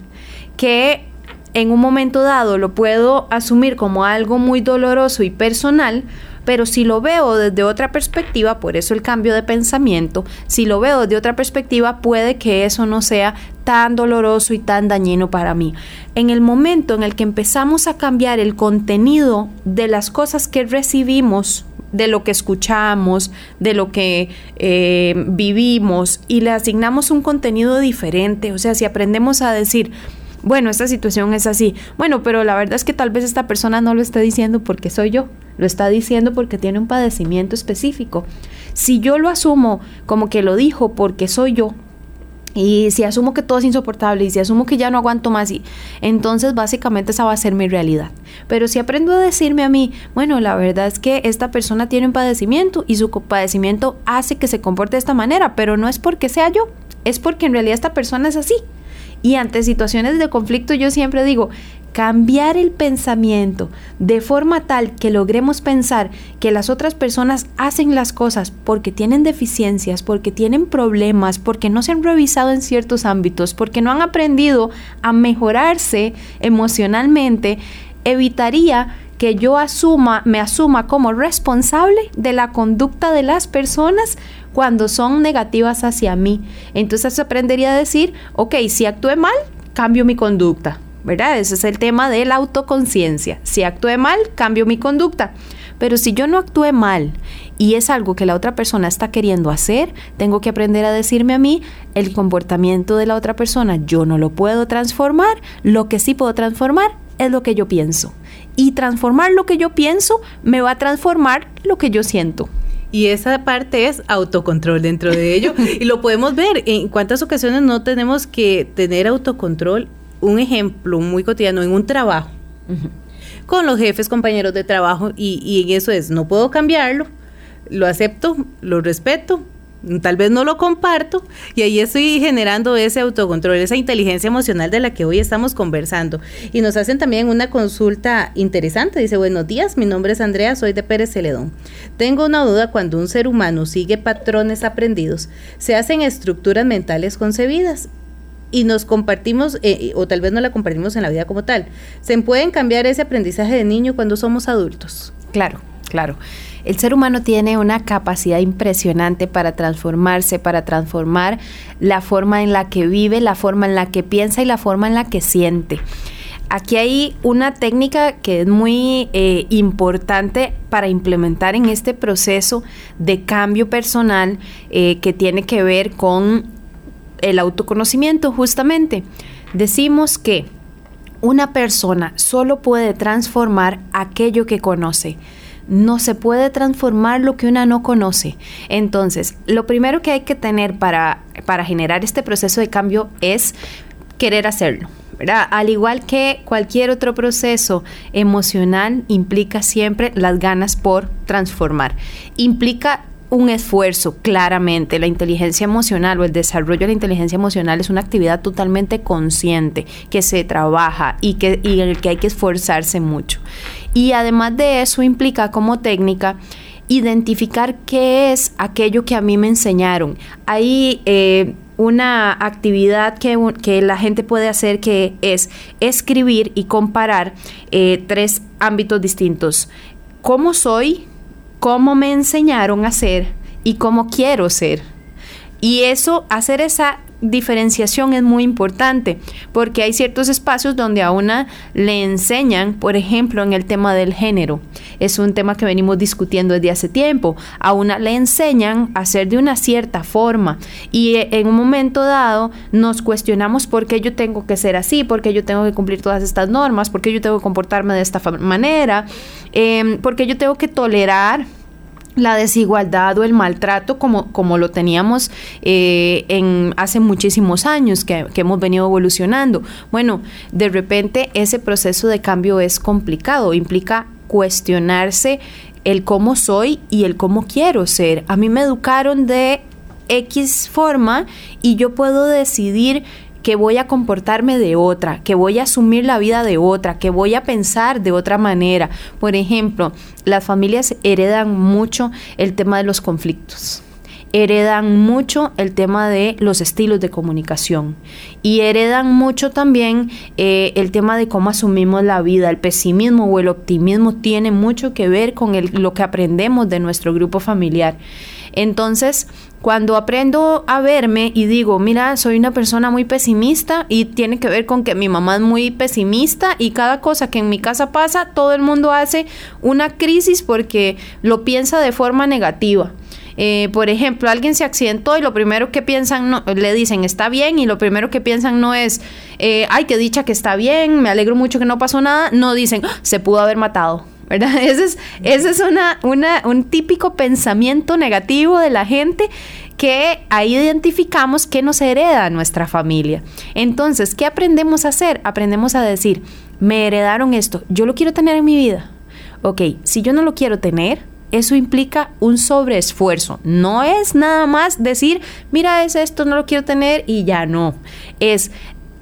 que en un momento dado lo puedo asumir como algo muy doloroso y personal, pero si lo veo desde otra perspectiva, por eso el cambio de pensamiento, si lo veo desde otra perspectiva, puede que eso no sea tan doloroso y tan dañino para mí. En el momento en el que empezamos a cambiar el contenido de las cosas que recibimos, de lo que escuchamos, de lo que eh, vivimos y le asignamos un contenido diferente, o sea, si aprendemos a decir, bueno, esta situación es así. Bueno, pero la verdad es que tal vez esta persona no lo está diciendo porque soy yo, lo está diciendo porque tiene un padecimiento específico. Si yo lo asumo como que lo dijo porque soy yo, y si asumo que todo es insoportable y si asumo que ya no aguanto más, y, entonces básicamente esa va a ser mi realidad. Pero si aprendo a decirme a mí, bueno, la verdad es que esta persona tiene un padecimiento y su padecimiento hace que se comporte de esta manera, pero no es porque sea yo, es porque en realidad esta persona es así. Y ante situaciones de conflicto yo siempre digo, cambiar el pensamiento de forma tal que logremos pensar que las otras personas hacen las cosas porque tienen deficiencias, porque tienen problemas, porque no se han revisado en ciertos ámbitos, porque no han aprendido a mejorarse emocionalmente, evitaría que yo asuma, me asuma como responsable de la conducta de las personas cuando son negativas hacia mí. Entonces aprendería a decir, ok, si actué mal, cambio mi conducta, ¿verdad? Ese es el tema de la autoconciencia. Si actué mal, cambio mi conducta. Pero si yo no actué mal y es algo que la otra persona está queriendo hacer, tengo que aprender a decirme a mí, el comportamiento de la otra persona yo no lo puedo transformar, lo que sí puedo transformar es lo que yo pienso y transformar lo que yo pienso me va a transformar lo que yo siento. Y esa parte es autocontrol dentro de ello. *laughs* y lo podemos ver. En cuántas ocasiones no tenemos que tener autocontrol. Un ejemplo muy cotidiano en un trabajo. Con los jefes, compañeros de trabajo. Y, y en eso es, no puedo cambiarlo. Lo acepto, lo respeto, tal vez no lo comparto y ahí estoy generando ese autocontrol, esa inteligencia emocional de la que hoy estamos conversando. Y nos hacen también una consulta interesante, dice, buenos días, mi nombre es Andrea, soy de Pérez Celedón. Tengo una duda cuando un ser humano sigue patrones aprendidos, se hacen estructuras mentales concebidas y nos compartimos, eh, o tal vez no la compartimos en la vida como tal. ¿Se pueden cambiar ese aprendizaje de niño cuando somos adultos? Claro, claro. El ser humano tiene una capacidad impresionante para transformarse, para transformar la forma en la que vive, la forma en la que piensa y la forma en la que siente. Aquí hay una técnica que es muy eh, importante para implementar en este proceso de cambio personal eh, que tiene que ver con el autoconocimiento justamente. Decimos que una persona solo puede transformar aquello que conoce no se puede transformar lo que una no conoce. Entonces, lo primero que hay que tener para, para generar este proceso de cambio es querer hacerlo. ¿verdad? Al igual que cualquier otro proceso emocional, implica siempre las ganas por transformar. Implica un esfuerzo, claramente. La inteligencia emocional o el desarrollo de la inteligencia emocional es una actividad totalmente consciente, que se trabaja y, que, y en el que hay que esforzarse mucho. Y además de eso implica como técnica identificar qué es aquello que a mí me enseñaron. Hay eh, una actividad que, que, la gente puede hacer que es escribir y comparar eh, tres ámbitos distintos. ¿Cómo soy? ¿Cómo me enseñaron a ser? Y cómo quiero ser. Y eso, hacer esa diferenciación es muy importante porque hay ciertos espacios donde a una le enseñan, por ejemplo, en el tema del género. Es un tema que venimos discutiendo desde hace tiempo. A una le enseñan a ser de una cierta forma y eh, en un momento dado nos cuestionamos por qué yo tengo que ser así, por qué yo tengo que cumplir todas estas normas, por qué yo tengo que comportarme de esta manera, eh, por qué yo tengo que tolerar la desigualdad o el maltrato como, como lo teníamos eh, en hace muchísimos años que, que, hemos venido evolucionando. Bueno, de repente ese proceso de cambio es complicado, implica cuestionarse el cómo soy y el cómo quiero ser. A mí me educaron de X forma y yo puedo decidir que voy a comportarme de otra, que voy a asumir la vida de otra, que voy a pensar de otra manera. Por ejemplo, las familias heredan mucho el tema de los conflictos. heredan mucho el tema de los estilos de comunicación y heredan mucho también eh, el tema de cómo asumimos la vida. El pesimismo o el optimismo tiene mucho que ver con lo que aprendemos de nuestro grupo familiar. Entonces, cuando aprendo a verme y digo, mira, soy una persona muy pesimista y tiene que ver con que mi mamá es muy pesimista y cada cosa que en mi casa pasa, todo el mundo hace una crisis porque lo piensa de forma negativa. Eh, por ejemplo, alguien se accidentó y lo primero que piensan, no, le dicen está bien y lo primero que piensan no es, eh, ay, qué dicha que está bien, me alegro mucho que no pasó nada, no dicen, ah, se pudo haber matado ¿verdad? *laughs* Ese es, es una, una, un típico pensamiento negativo de la gente que ahí identificamos que nos hereda nuestra familia. Entonces, ¿qué aprendemos a hacer? Aprendemos a decir, me heredaron esto, yo lo quiero tener en mi vida. Ok, si yo no lo quiero tener, eso implica un sobreesfuerzo. No es nada más decir, mira, es esto, no lo quiero tener y ya no. Es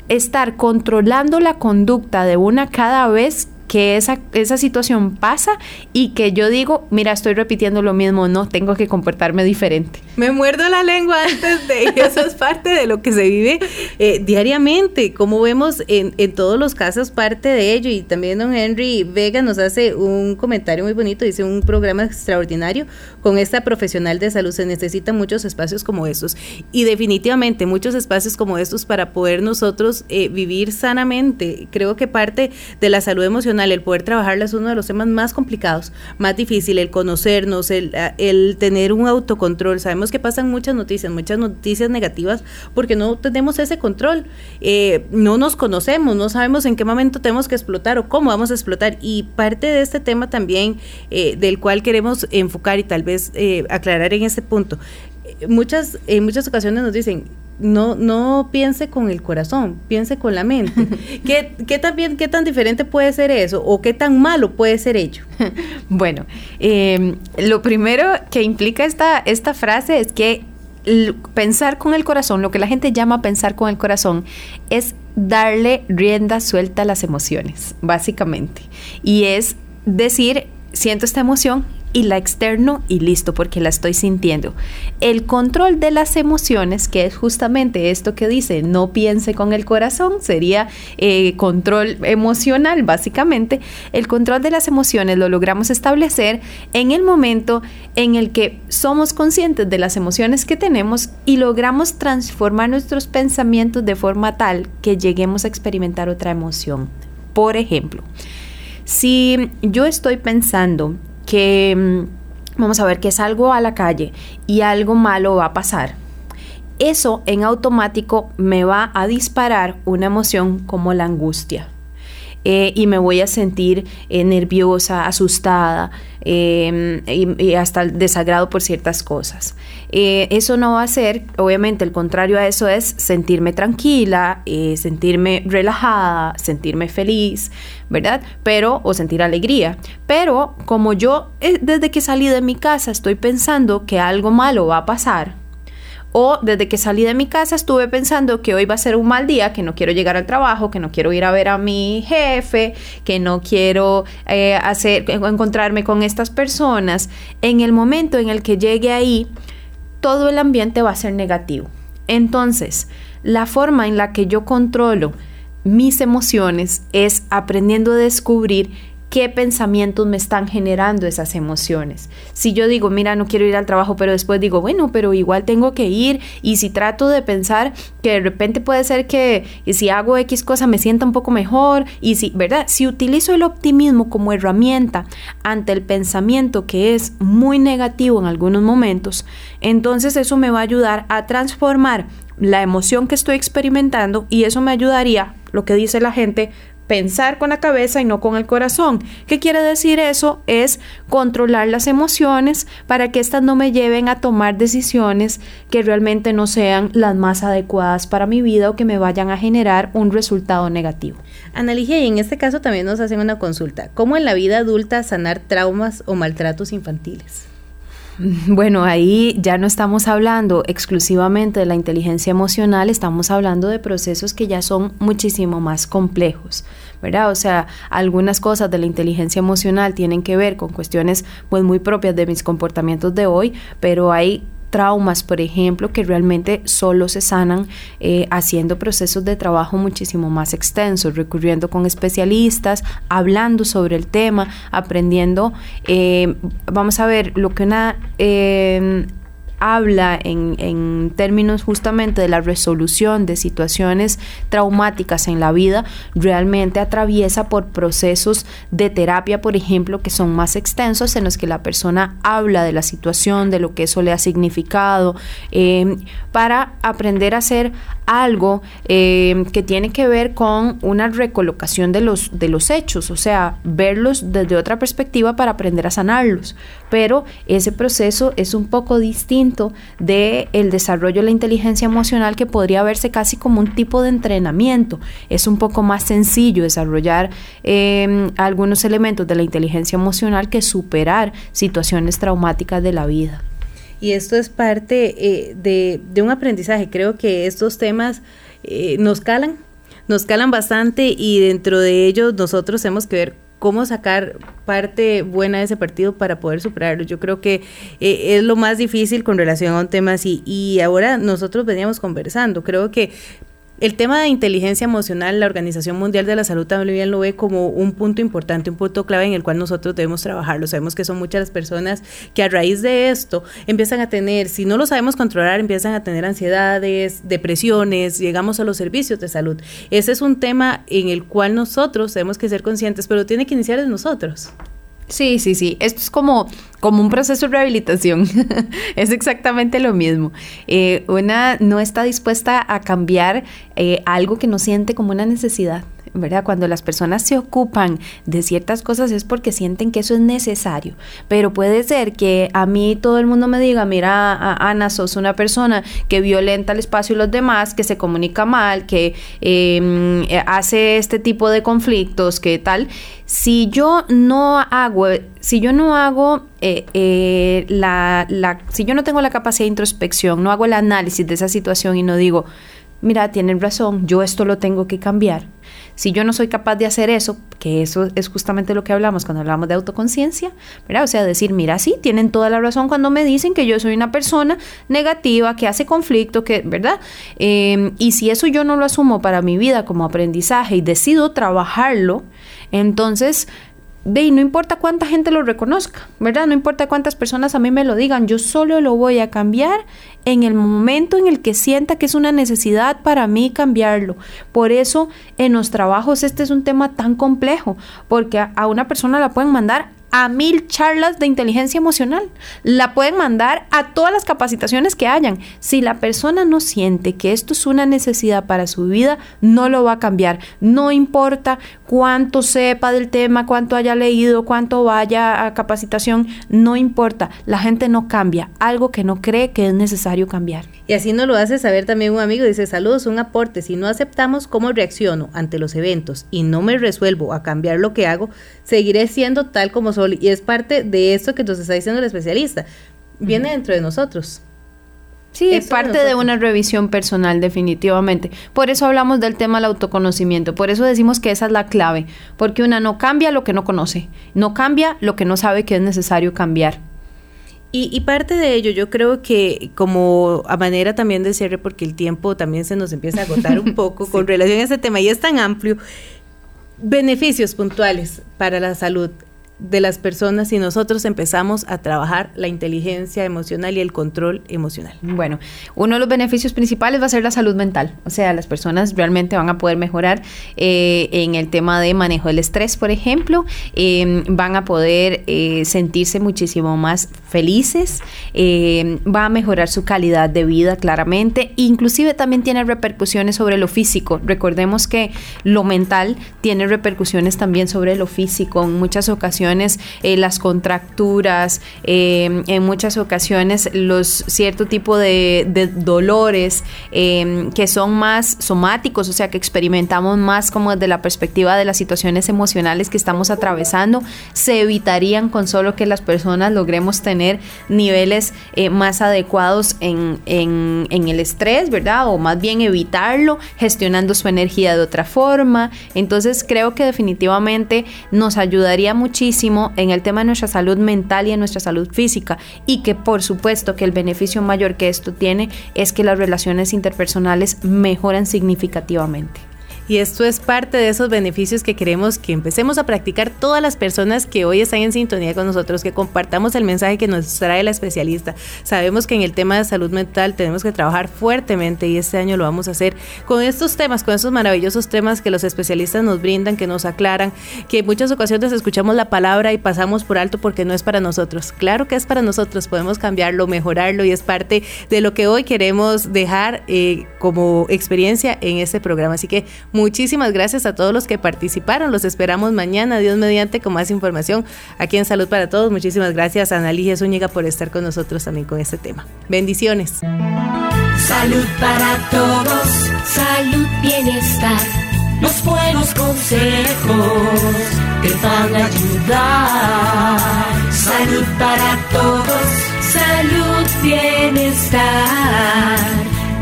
estar controlando la conducta de una cada vez que esa, esa situación pasa y que yo digo, mira, estoy repitiendo lo mismo, no, tengo que comportarme diferente. Me muerdo la lengua *laughs* antes de eso es parte de lo que se vive eh, diariamente, como vemos en, en, todos los casos parte de ello y también don Henry Vega nos hace un comentario muy bonito, dice un programa extraordinario con esta profesional de salud se necesitan muchos espacios como estos y definitivamente muchos espacios como estos para poder nosotros eh, vivir sanamente. Creo que parte de la salud emocional el poder trabajarla es uno de los temas más complicados, más difícil, el conocernos, el, tener un autocontrol. Sabemos que pasan muchas noticias, muchas noticias negativas, porque no tenemos ese control. Eh, no nos conocemos, no sabemos en qué momento tenemos que explotar o cómo vamos a explotar. Y parte de este tema también eh, del cual queremos enfocar y tal vez eh, aclarar en ese punto. Muchas, en muchas ocasiones nos dicen, no, no piense con el corazón, piense con la mente. *laughs* ¿Qué, qué, tan ¿Qué tan diferente puede ser eso? ¿O qué tan malo puede ser ello? *laughs* bueno, em, lo primero que implica esta, esta frase es que pensar con el corazón, lo que la gente llama pensar con el corazón, es darle rienda suelta a las emociones, básicamente. Y es decir, siento esta emoción, y la externo y listo porque la estoy sintiendo. El control de las emociones, que es justamente esto que dice, no piense con el corazón, sería eh, control emocional básicamente. El control de las emociones lo logramos establecer en el momento en el que somos conscientes de las emociones que tenemos y logramos transformar nuestros pensamientos de forma tal que lleguemos a experimentar otra emoción. Por ejemplo, si yo estoy pensando que mm, vamos a ver que salgo a la calle y algo malo va a pasar. Eso en automático me va a disparar una emoción como la angustia. Eh, y me voy a sentir eh, nerviosa, asustada em, y, hasta el desagrado por ciertas cosas. Eh, eso no va a ser, obviamente, el contrario a eso es sentirme tranquila, sentirme relajada, sentirme feliz, ¿verdad? Pero, o sentir alegría. Pero como yo desde que salí de mi casa estoy pensando que algo malo va a pasar, o desde que salí de mi casa estuve pensando que hoy va a ser un mal día, que no quiero llegar al trabajo, que no quiero ir a ver a mi jefe, que no quiero eh, hacer, encontrarme con estas personas. En el momento en el que llegue ahí, todo el ambiente va a ser negativo. Entonces, la forma en la que yo controlo mis emociones es aprendiendo a descubrir qué pensamientos me están generando esas emociones. Si yo digo, mira, no quiero ir al trabajo, pero después digo, bueno, pero igual tengo que ir, y si trato de pensar que de repente puede ser que si hago X cosa me sienta un poco mejor, y si, ¿verdad? Si utilizo el optimismo como herramienta ante el pensamiento que es muy negativo en algunos momentos, entonces eso me va a ayudar a transformar la emoción que estoy experimentando y eso me ayudaría, lo que dice la gente, pensar con la cabeza y no con el corazón. ¿Qué quiere decir eso? Es controlar las emociones para que éstas no me lleven a tomar decisiones que realmente no sean las más adecuadas para mi vida o que me vayan a generar un resultado negativo. Analigia, y en este caso también nos hacen una consulta. ¿Cómo en la vida adulta sanar traumas o maltratos infantiles? *laughs* Bueno, ahí ya no estamos hablando exclusivamente de la inteligencia emocional, estamos hablando de procesos que ya son muchísimo más complejos, ¿verdad? O sea, algunas cosas de la inteligencia emocional tienen que ver con cuestiones pues muy propias de mis comportamientos de hoy, pero hay traumas, por ejemplo, que realmente solo se sanan eh, haciendo procesos de trabajo muchísimo más extensos, recurriendo con especialistas, hablando sobre el tema, aprendiendo. Eh, vamos a ver, lo que una eh, habla en, en, términos justamente de la resolución de situaciones traumáticas en la vida, realmente atraviesa por procesos de terapia, por ejemplo, que son más extensos, en los que la persona habla de la situación, de lo que eso le ha significado, eh, para aprender a hacer algo eh, que tiene que ver con una recolocación de los, de los hechos, o sea, verlos desde otra perspectiva para aprender a sanarlos. Pero ese proceso es un poco distinto de el desarrollo de la inteligencia emocional que podría verse casi como un tipo de entrenamiento. Es un poco más sencillo desarrollar eh, algunos elementos de la inteligencia emocional que superar situaciones traumáticas de la vida y esto es parte eh, de, un aprendizaje. Creo que estos temas eh, nos calan, nos calan bastante y dentro de ellos nosotros tenemos que ver cómo sacar parte buena de ese partido para poder superarlo. Yo creo que eh, es lo más difícil con relación a un tema así. Y ahora nosotros veníamos conversando. Creo que el tema de inteligencia emocional, la Organización Mundial de la Salud también lo ve como un punto importante, un punto clave en el cual nosotros debemos trabajarlo. Sabemos que son muchas las personas que a raíz de esto empiezan a tener, si no lo sabemos controlar, empiezan a tener ansiedades, depresiones, llegamos a los servicios de salud. Ese es un tema en el cual nosotros tenemos que ser conscientes, pero tiene que iniciar en nosotros. Sí, sí, sí. Esto es como, como un proceso de rehabilitación. *laughs* es exactamente lo mismo. Eh, una no está dispuesta a cambiar eh, algo que no siente como una necesidad. ¿Verdad? Cuando las personas se ocupan de ciertas cosas es porque sienten que eso es necesario. Pero puede ser que a mí todo el mundo me diga, mira, Ana, sos una persona que violenta el espacio de los demás, que se comunica mal, que em, hace este tipo de conflictos, que tal. Si yo no hago, si yo no hago eh, eh, la, la, si yo no tengo la capacidad de introspección, no hago el análisis de esa situación y no digo, mira, tienen razón, yo esto lo tengo que cambiar si yo no soy capaz de hacer eso, que eso es justamente lo que hablamos cuando hablamos de autoconciencia, ¿verdad? O sea, decir, mira, sí, tienen toda la razón cuando me dicen que yo soy una persona negativa, que hace conflicto, que, ¿verdad? Em, y si eso yo no lo asumo para mi vida como aprendizaje y decido trabajarlo, entonces de no importa cuánta gente lo reconozca, ¿verdad? No importa cuántas personas a mí me lo digan, yo solo lo voy a cambiar en el momento en el que sienta que es una necesidad para mí cambiarlo. Por eso en los trabajos este es un tema tan complejo, porque a, a una persona la pueden mandar a mil charlas de inteligencia emocional. La pueden mandar a todas las capacitaciones que hayan. Si la persona no siente que esto es una necesidad para su vida, no lo va a cambiar. No importa cuánto sepa del tema, cuánto haya leído, cuánto vaya a capacitación, no importa. La gente no cambia algo que no cree que es necesario cambiar. Y así nos lo hace saber también un amigo. Dice, saludos, un aporte. Si no aceptamos cómo reacciono ante los eventos y no me resuelvo a cambiar lo que hago, seguiré siendo tal como. Y es parte de eso que nos está diciendo el especialista. Viene dentro de nosotros. Sí, es parte de, una revisión personal, definitivamente. Por eso hablamos del tema del autoconocimiento. Por eso decimos que esa es la clave. Porque una no cambia lo que no conoce. No cambia lo que no sabe que es necesario cambiar. Y, parte de ello, yo creo que como a manera también de cierre, porque el tiempo también se nos empieza a agotar un *laughs* poco con relación a ese tema y es tan amplio, beneficios puntuales para la salud de las personas si nosotros empezamos a trabajar la inteligencia emocional y el control emocional? Bueno, uno de los beneficios principales va a ser la salud mental. O sea, las personas realmente van a poder mejorar eh, en el tema de manejo del estrés, por ejemplo. Em, van a poder eh, sentirse muchísimo más felices. Em, va a mejorar su calidad de vida, claramente. Inclusive también tiene repercusiones sobre lo físico. Recordemos que lo mental tiene repercusiones también sobre lo físico. En muchas ocasiones eh, las contracturas, eh, en muchas ocasiones los cierto tipo de, dolores eh, que son más somáticos, o sea, que experimentamos más como desde la perspectiva de las situaciones emocionales que estamos atravesando, se evitarían con solo que las personas logremos tener niveles más adecuados en, en el estrés, ¿verdad? O más bien evitarlo, gestionando su energía de otra forma. Entonces creo que definitivamente nos ayudaría muchísimo en el tema de nuestra salud mental y en nuestra salud física y que por supuesto que el beneficio mayor que esto tiene es que las relaciones interpersonales mejoran significativamente. Y esto es parte de esos beneficios que queremos que empecemos a practicar todas las personas que hoy están en sintonía con nosotros, que compartamos el mensaje que nos trae la especialista. Sabemos que en el tema de salud mental tenemos que trabajar fuertemente y este año lo vamos a hacer con estos temas, con estos maravillosos temas que los especialistas nos brindan, que nos aclaran, que en muchas ocasiones escuchamos la palabra y pasamos por alto porque no es para nosotros. Claro que es para nosotros, podemos cambiarlo, mejorarlo y es parte de lo que hoy queremos dejar eh, como experiencia en este programa. Así que Muchísimas gracias a todos los que participaron. Los esperamos mañana, Dios mediante, con más información aquí en Salud para Todos. Muchísimas gracias a Analigia Zúñiga por estar con nosotros también con este tema. Bendiciones. Salud para todos, salud, bienestar. Los buenos consejos te van a ayudar. Salud para todos, salud, bienestar.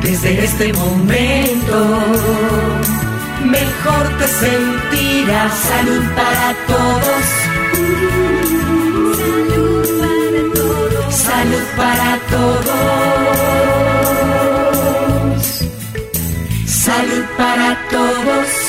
Desde este momento mejor te sentirás. Salud para todos. Salud para todos. Salud para todos.